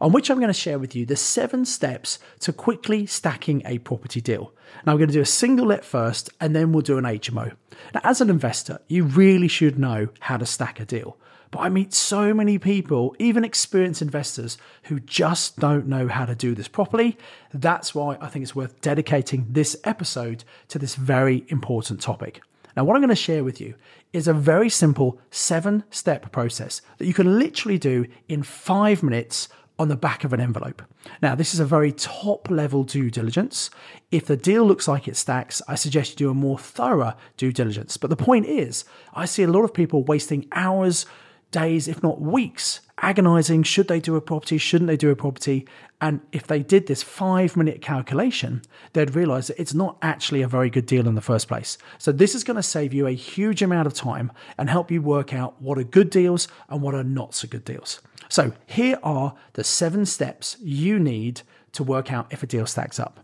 on which I'm going to share with you the seven steps to quickly stacking a property deal. Now, we're going to do a single let first, and then we'll do an HMO. Now, as an investor, you really should know how to stack a deal. But I meet so many people, even experienced investors, who just don't know how to do this properly. That's why I think it's worth dedicating this episode to this very important topic. Now, what I'm going to share with you is a very simple seven step process that you can literally do in five minutes on the back of an envelope. Now, this is a very top level due diligence. If the deal looks like it stacks, I suggest you do a more thorough due diligence. But the point is, I see a lot of people wasting hours, days, if not weeks, agonizing should they do a property, shouldn't they do a property? And if they did this five minute calculation, they'd realize that it's not actually a very good deal in the first place. So, this is going to save you a huge amount of time and help you work out what are good deals and what are not so good deals. So, here are the seven steps you need to work out if a deal stacks up.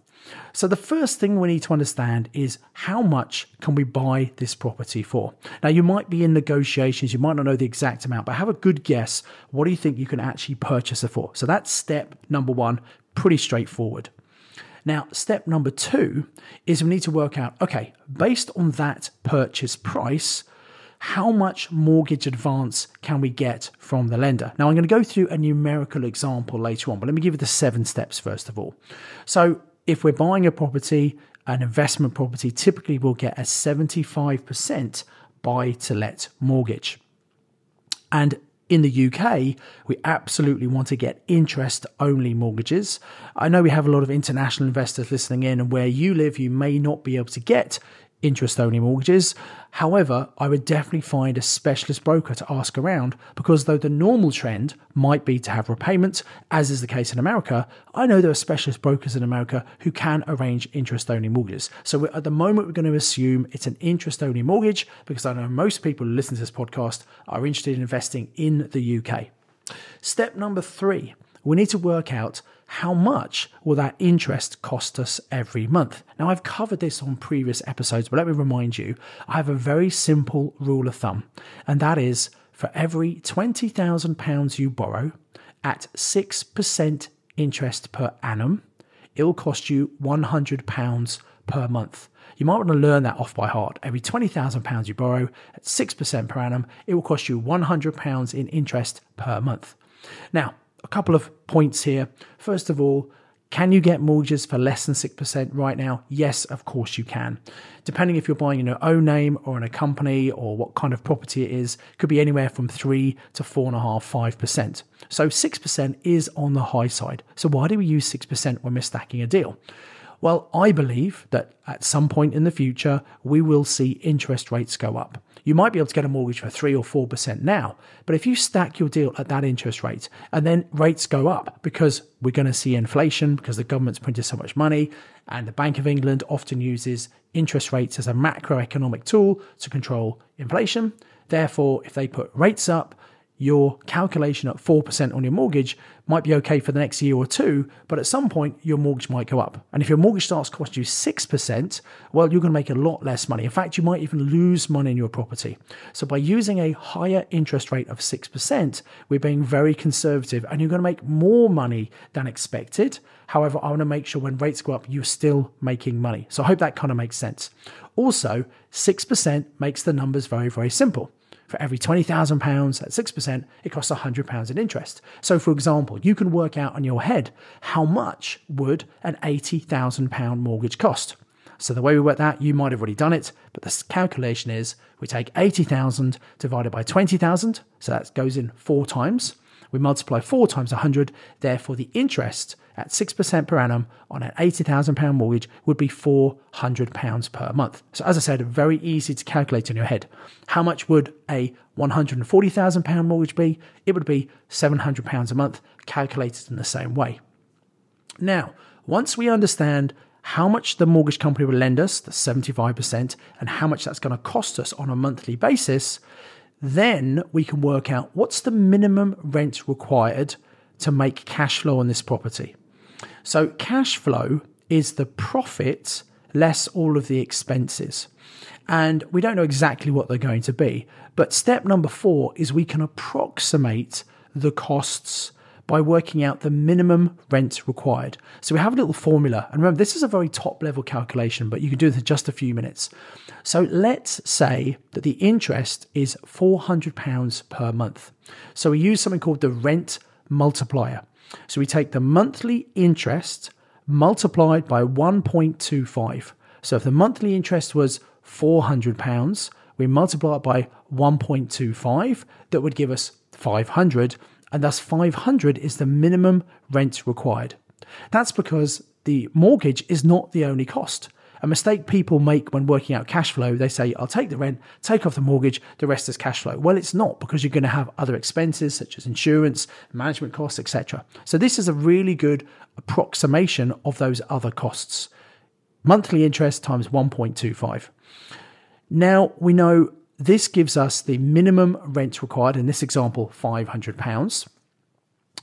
So the first thing we need to understand is how much can we buy this property for? Now you might be in negotiations, you might not know the exact amount, but have a good guess. What do you think you can actually purchase it for? So that's step number 1, pretty straightforward. Now, step number 2 is we need to work out okay, based on that purchase price, how much mortgage advance can we get from the lender? Now, I'm going to go through a numerical example later on, but let me give you the seven steps first of all. So, if we're buying a property, an investment property, typically we'll get a 75% buy to let mortgage. And in the UK, we absolutely want to get interest only mortgages. I know we have a lot of international investors listening in, and where you live, you may not be able to get interest only mortgages. However, I would definitely find a specialist broker to ask around because though the normal trend might be to have repayment, as is the case in America, I know there are specialist brokers in America who can arrange interest only mortgages. So at the moment, we're going to assume it's an interest only mortgage because I know most people who listen to this podcast are interested in investing in the UK. Step number three, we need to work out how much will that interest cost us every month? Now, I've covered this on previous episodes, but let me remind you I have a very simple rule of thumb, and that is for every £20,000 you borrow at 6% interest per annum, it will cost you £100 per month. You might want to learn that off by heart. Every £20,000 you borrow at 6% per annum, it will cost you £100 in interest per month. Now, a couple of points here. First of all, can you get mortgages for less than 6% right now? Yes, of course you can. Depending if you're buying in your own name or in a company or what kind of property it is, could be anywhere from 3 to 4.5%, 5%. So 6% is on the high side. So why do we use 6% when we're stacking a deal? Well, I believe that at some point in the future, we will see interest rates go up. You might be able to get a mortgage for 3 or 4% now, but if you stack your deal at that interest rate and then rates go up because we're going to see inflation because the government's printed so much money and the Bank of England often uses interest rates as a macroeconomic tool to control inflation. Therefore, if they put rates up, your calculation at 4% on your mortgage might be okay for the next year or two, but at some point your mortgage might go up. And if your mortgage starts to cost you 6%, well, you're going to make a lot less money. In fact, you might even lose money in your property. So by using a higher interest rate of 6%, we're being very conservative and you're going to make more money than expected. However, I want to make sure when rates go up, you're still making money. So I hope that kind of makes sense. Also, 6% makes the numbers very, very simple. For every £20,000 at 6%, it costs £100 in interest. So, for example, you can work out on your head how much would an £80,000 mortgage cost. So the way we work that, you might have already done it, but the calculation is we take 80,000 divided by 20,000, so that goes in four times. We multiply four times 100, therefore the interest at 6% per annum on an £80,000 mortgage would be £400 per month. So, as I said, very easy to calculate in your head. How much would a £140,000 mortgage be? It would be £700 a month, calculated in the same way. Now, once we understand how much the mortgage company will lend us, the 75%, and how much that's going to cost us on a monthly basis, then we can work out what's the minimum rent required to make cash flow on this property. So, cash flow is the profit less all of the expenses. And we don't know exactly what they're going to be. But step number four is we can approximate the costs by working out the minimum rent required. So we have a little formula. And remember, this is a very top level calculation, but you can do this in just a few minutes. So let's say that the interest is £400 per month. So we use something called the rent multiplier. So we take the monthly interest multiplied by 1.25. So if the monthly interest was £400, we multiply it by 1.25, that would give us 500, and thus 500 is the minimum rent required. That's because the mortgage is not the only cost. A mistake people make when working out cash flow, they say, I'll take the rent, take off the mortgage, the rest is cash flow. Well, it's not because you're going to have other expenses such as insurance, management costs, etc. So this is a really good approximation of those other costs. Monthly interest times 1.25. Now we know this gives us the minimum rent required, in this example, £500.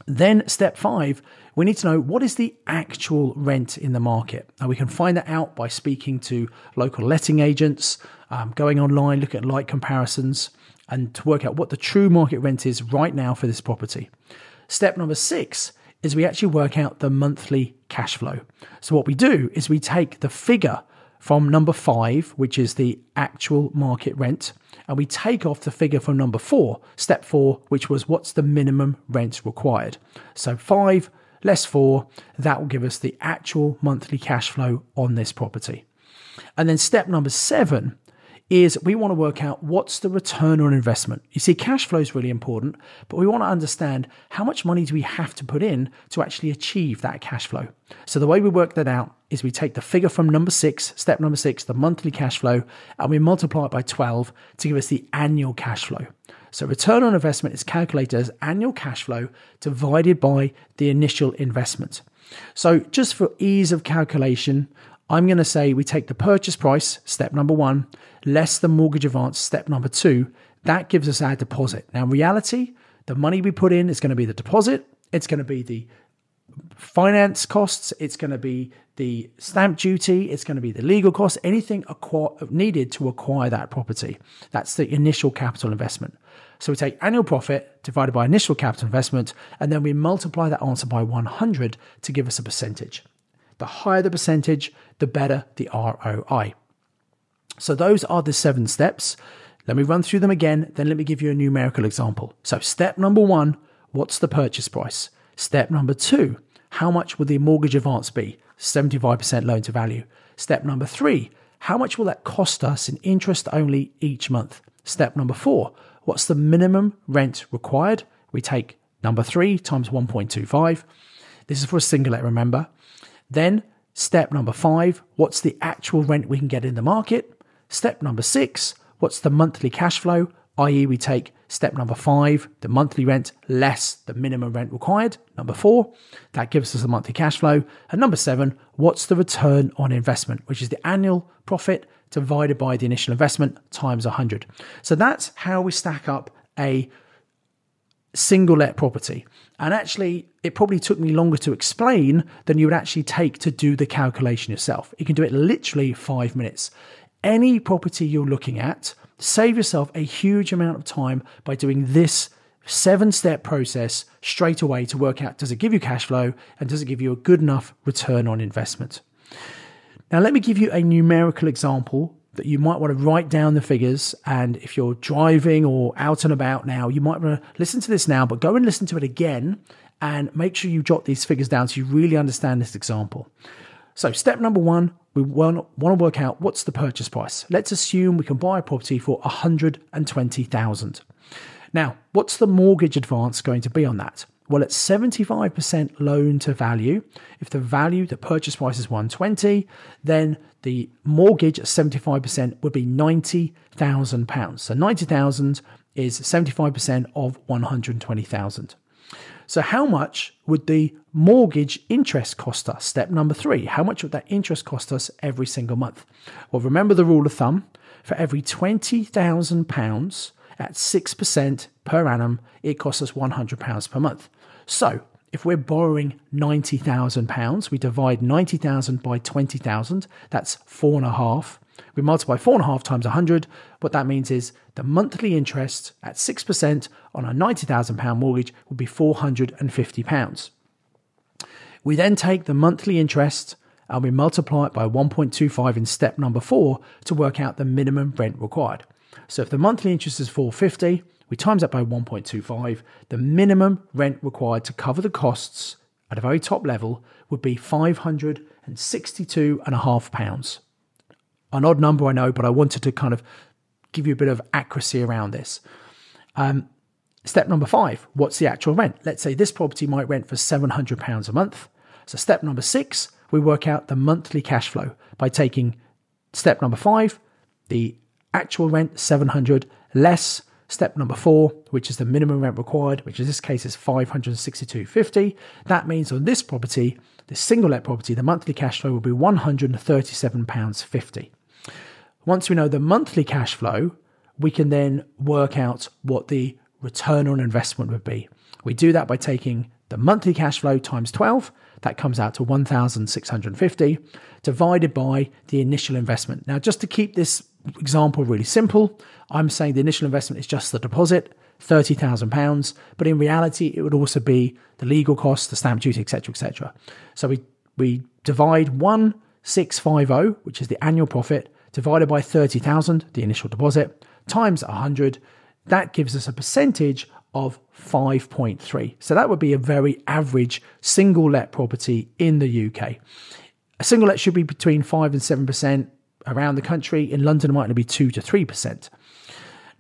Then, step five, we need to know what is the actual rent in the market. And we can find that out by speaking to local letting agents, um, going online, looking at like comparisons, and to work out what the true market rent is right now for this property. Step number six is we actually work out the monthly cash flow. So, what we do is we take the figure from number five, which is the actual market rent, and we take off the figure from number four, step four, which was what's the minimum rent required. So five less four, that will give us the actual monthly cash flow on this property. And then step number seven is we want to work out what's the return on investment. You see, cash flow is really important, but we want to understand how much money do we have to put in to actually achieve that cash flow. So the way we work that out is we take the figure from number six, step number six, the monthly cash flow, and we multiply it by 12 to give us the annual cash flow. So return on investment is calculated as annual cash flow divided by the initial investment. So just for ease of calculation, I'm going to say we take the purchase price, step number one, less the mortgage advance, step number two. That gives us our deposit. Now, in reality, the money we put in is going to be the deposit, it's going to be the finance costs, it's going to be the stamp duty, it's going to be the legal costs, anything needed to acquire that property. That's the initial capital investment. So we take annual profit divided by initial capital investment, and then we multiply that answer by 100 to give us a percentage. The higher the percentage, the better the ROI. So those are the seven steps. Let me run through them again, then let me give you a numerical example. So, step number one what's the purchase price? Step number two how much will the mortgage advance be? 75% loan to value. Step number three how much will that cost us in interest only each month? Step number four what's the minimum rent required? We take number three times 1.25. This is for a single let, remember. Then, step number five what's the actual rent we can get in the market? Step number six what's the monthly cash flow? i.e., we take step number five, the monthly rent less the minimum rent required. Number four, that gives us the monthly cash flow. And number seven, what's the return on investment, which is the annual profit divided by the initial investment times 100. So that's how we stack up a single let property. And actually, it probably took me longer to explain than you would actually take to do the calculation yourself. You can do it literally five minutes. Any property you're looking at, save yourself a huge amount of time by doing this seven step process straight away to work out does it give you cash flow and does it give you a good enough return on investment. Now, let me give you a numerical example that you might want to write down the figures. And if you're driving or out and about now, you might want to listen to this now, but go and listen to it again and make sure you jot these figures down so you really understand this example. So, step number one, we want, to work out what's the purchase price. Let's assume we can buy a property for 120,000. Now, what's the mortgage advance going to be on that? Well, it's 75% loan to value. If the value, the purchase price is 120, then the mortgage at 75% would be 90,000 pounds. So 90,000 is 75% of 120,000. So, how much would the mortgage interest cost us? Step number three. How much would that interest cost us every single month? Well, remember the rule of thumb for every £20,000 at 6% per annum, it costs us £100 per month. So, if we're borrowing £90,000, we divide 90,000 by 20,000, that's four and a half. We multiply four and a half times 100. What that means is the monthly interest at 6% on a £90,000 mortgage would be £450. We then take the monthly interest and we multiply it by 1.25 in step number four to work out the minimum rent required. So if the monthly interest is 450, we times that by 1.25, the minimum rent required to cover the costs at a very top level would be 562 and a half pounds. An odd number, I know, but I wanted to kind of give you a bit of accuracy around this. Um, step number five, what's the actual rent? Let's say this property might rent for £700 a month. So step number six, we work out the monthly cash flow by taking step number five, the actual rent 700 less step number four, which is the minimum rent required, which in this case is 562.50. That means on this property, this single let property, the monthly cash flow will be 137 pounds 50. Once we know the monthly cash flow, we can then work out what the return on investment would be. We do that by taking the monthly cash flow times 12, that comes out to 1,650, divided by the initial investment. Now, just to keep this example really simple, I'm saying the initial investment is just the deposit, £30,000, but in reality, it would also be the legal costs, the stamp duty, etc., etc. So we, we divide 1,650, which is the annual profit, divided by 30,000, the initial deposit, times 100. That gives us a percentage of 5.3. So that would be a very average single let property in the UK. A single let should be between 5 and 7% around the country. In London, it might only be 2 to 3%.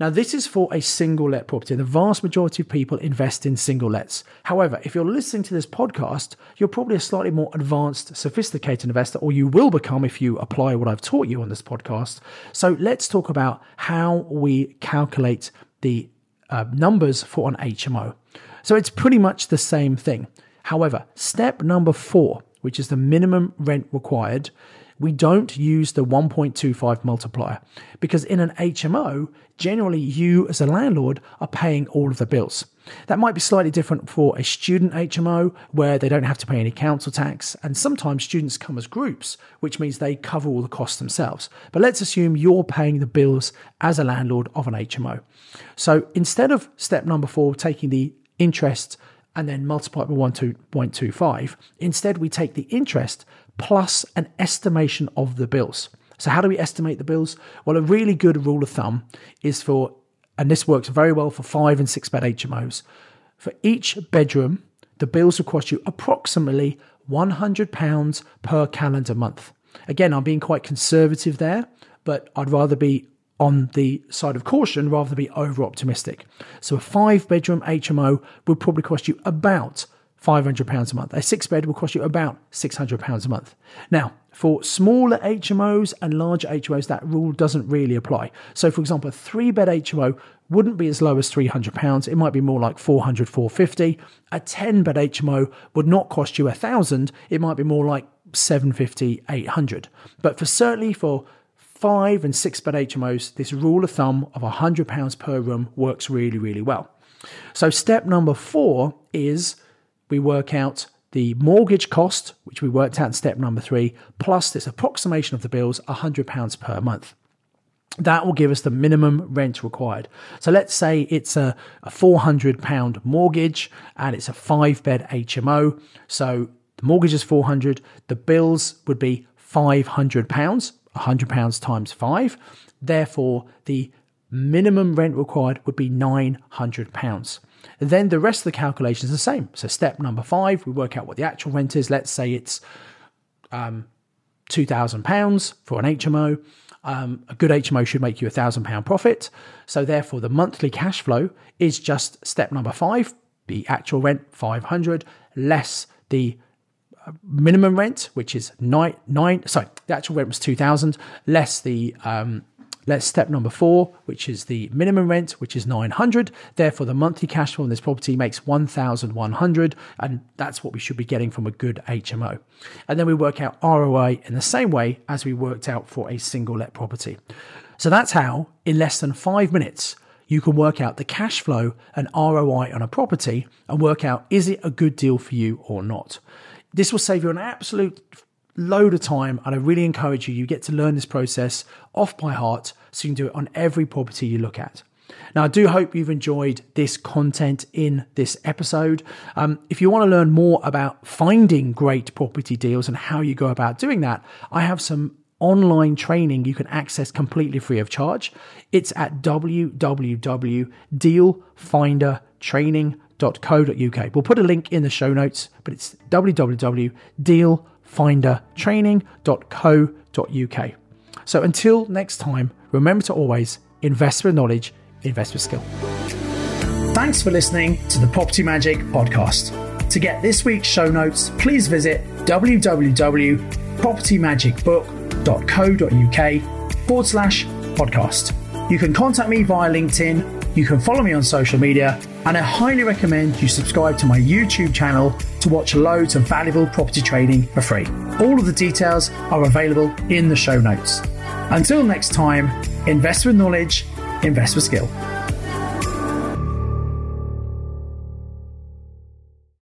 Now, this is for a single let property. The vast majority of people invest in single lets. However, if you're listening to this podcast, you're probably a slightly more advanced, sophisticated investor, or you will become if you apply what I've taught you on this podcast. So let's talk about how we calculate the uh, numbers for an HMO. So it's pretty much the same thing. However, step number four, which is the minimum rent required, we don't use the 1.25 multiplier because in an HMO, generally you as a landlord are paying all of the bills. That might be slightly different for a student HMO where they don't have to pay any council tax. And sometimes students come as groups, which means they cover all the costs themselves. But let's assume you're paying the bills as a landlord of an HMO. So instead of step number four, taking the interest and then multiply it by 1.25, instead we take the interest plus an estimation of the bills. So, how do we estimate the bills? Well, a really good rule of thumb is for, and this works very well for five and six bed HMOs, for each bedroom, the bills will cost you approximately £100 per calendar month. Again, I'm being quite conservative there, but I'd rather be on the side of caution rather than be over optimistic. So, a five bedroom HMO would probably cost you about £500 a month. A six bed will cost you about £600 a month. Now, for smaller HMOs and larger HMOs, that rule doesn't really apply. So, for example, a three bed HMO wouldn't be as low as £300. It might be more like 400 450 A 10 bed HMO would not cost you a thousand. It might be more like 750 800 But for certainly for five and six bed HMOs, this rule of thumb of £100 per room works really, really well. So, step number four is we work out the mortgage cost, which we worked out in step number three, plus this approximation of the bills, £100 per month. That will give us the minimum rent required. So let's say it's a, a £400 mortgage and it's a five bed HMO. So the mortgage is 400 the bills would be £500, £100 times five. Therefore, the minimum rent required would be £900. Then the rest of the calculation is the same. So step number five, we work out what the actual rent is. Let's say it's um, £2,000 for an HMO. Um, a good HMO should make you a thousand pound profit. So therefore, the monthly cash flow is just step number five, the actual rent 500 less the uh, minimum rent, which is nine nine. Sorry, the actual rent was two thousand less the um, Let's step number four, which is the minimum rent, which is 900. Therefore, the monthly cash flow on this property makes 1,100, and that's what we should be getting from a good HMO. And then we work out ROI in the same way as we worked out for a single let property. So that's how, in less than five minutes, you can work out the cash flow and ROI on a property and work out is it a good deal for you or not. This will save you an absolute load of time and I really encourage you you get to learn this process off by heart so you can do it on every property you look at. Now, I do hope you've enjoyed this content in this episode. Um, if you want to learn more about finding great property deals and how you go about doing that, I have some online training you can access completely free of charge. It's at www.dealfindertraining.co.uk. We'll put a link in the show notes, but it's www.dealfindertraining.co.uk. So until next time, remember to always invest with knowledge, invest with skill. Thanks for listening to the Property Magic podcast. To get this week's show notes, please visit www.propertymagicbook.co.uk forward slash podcast. You can contact me via LinkedIn, you can follow me on social media, and I highly recommend you subscribe to my YouTube channel to watch loads of valuable property trading for free. All of the details are available in the show notes. Until next time, invest with knowledge, invest with skill.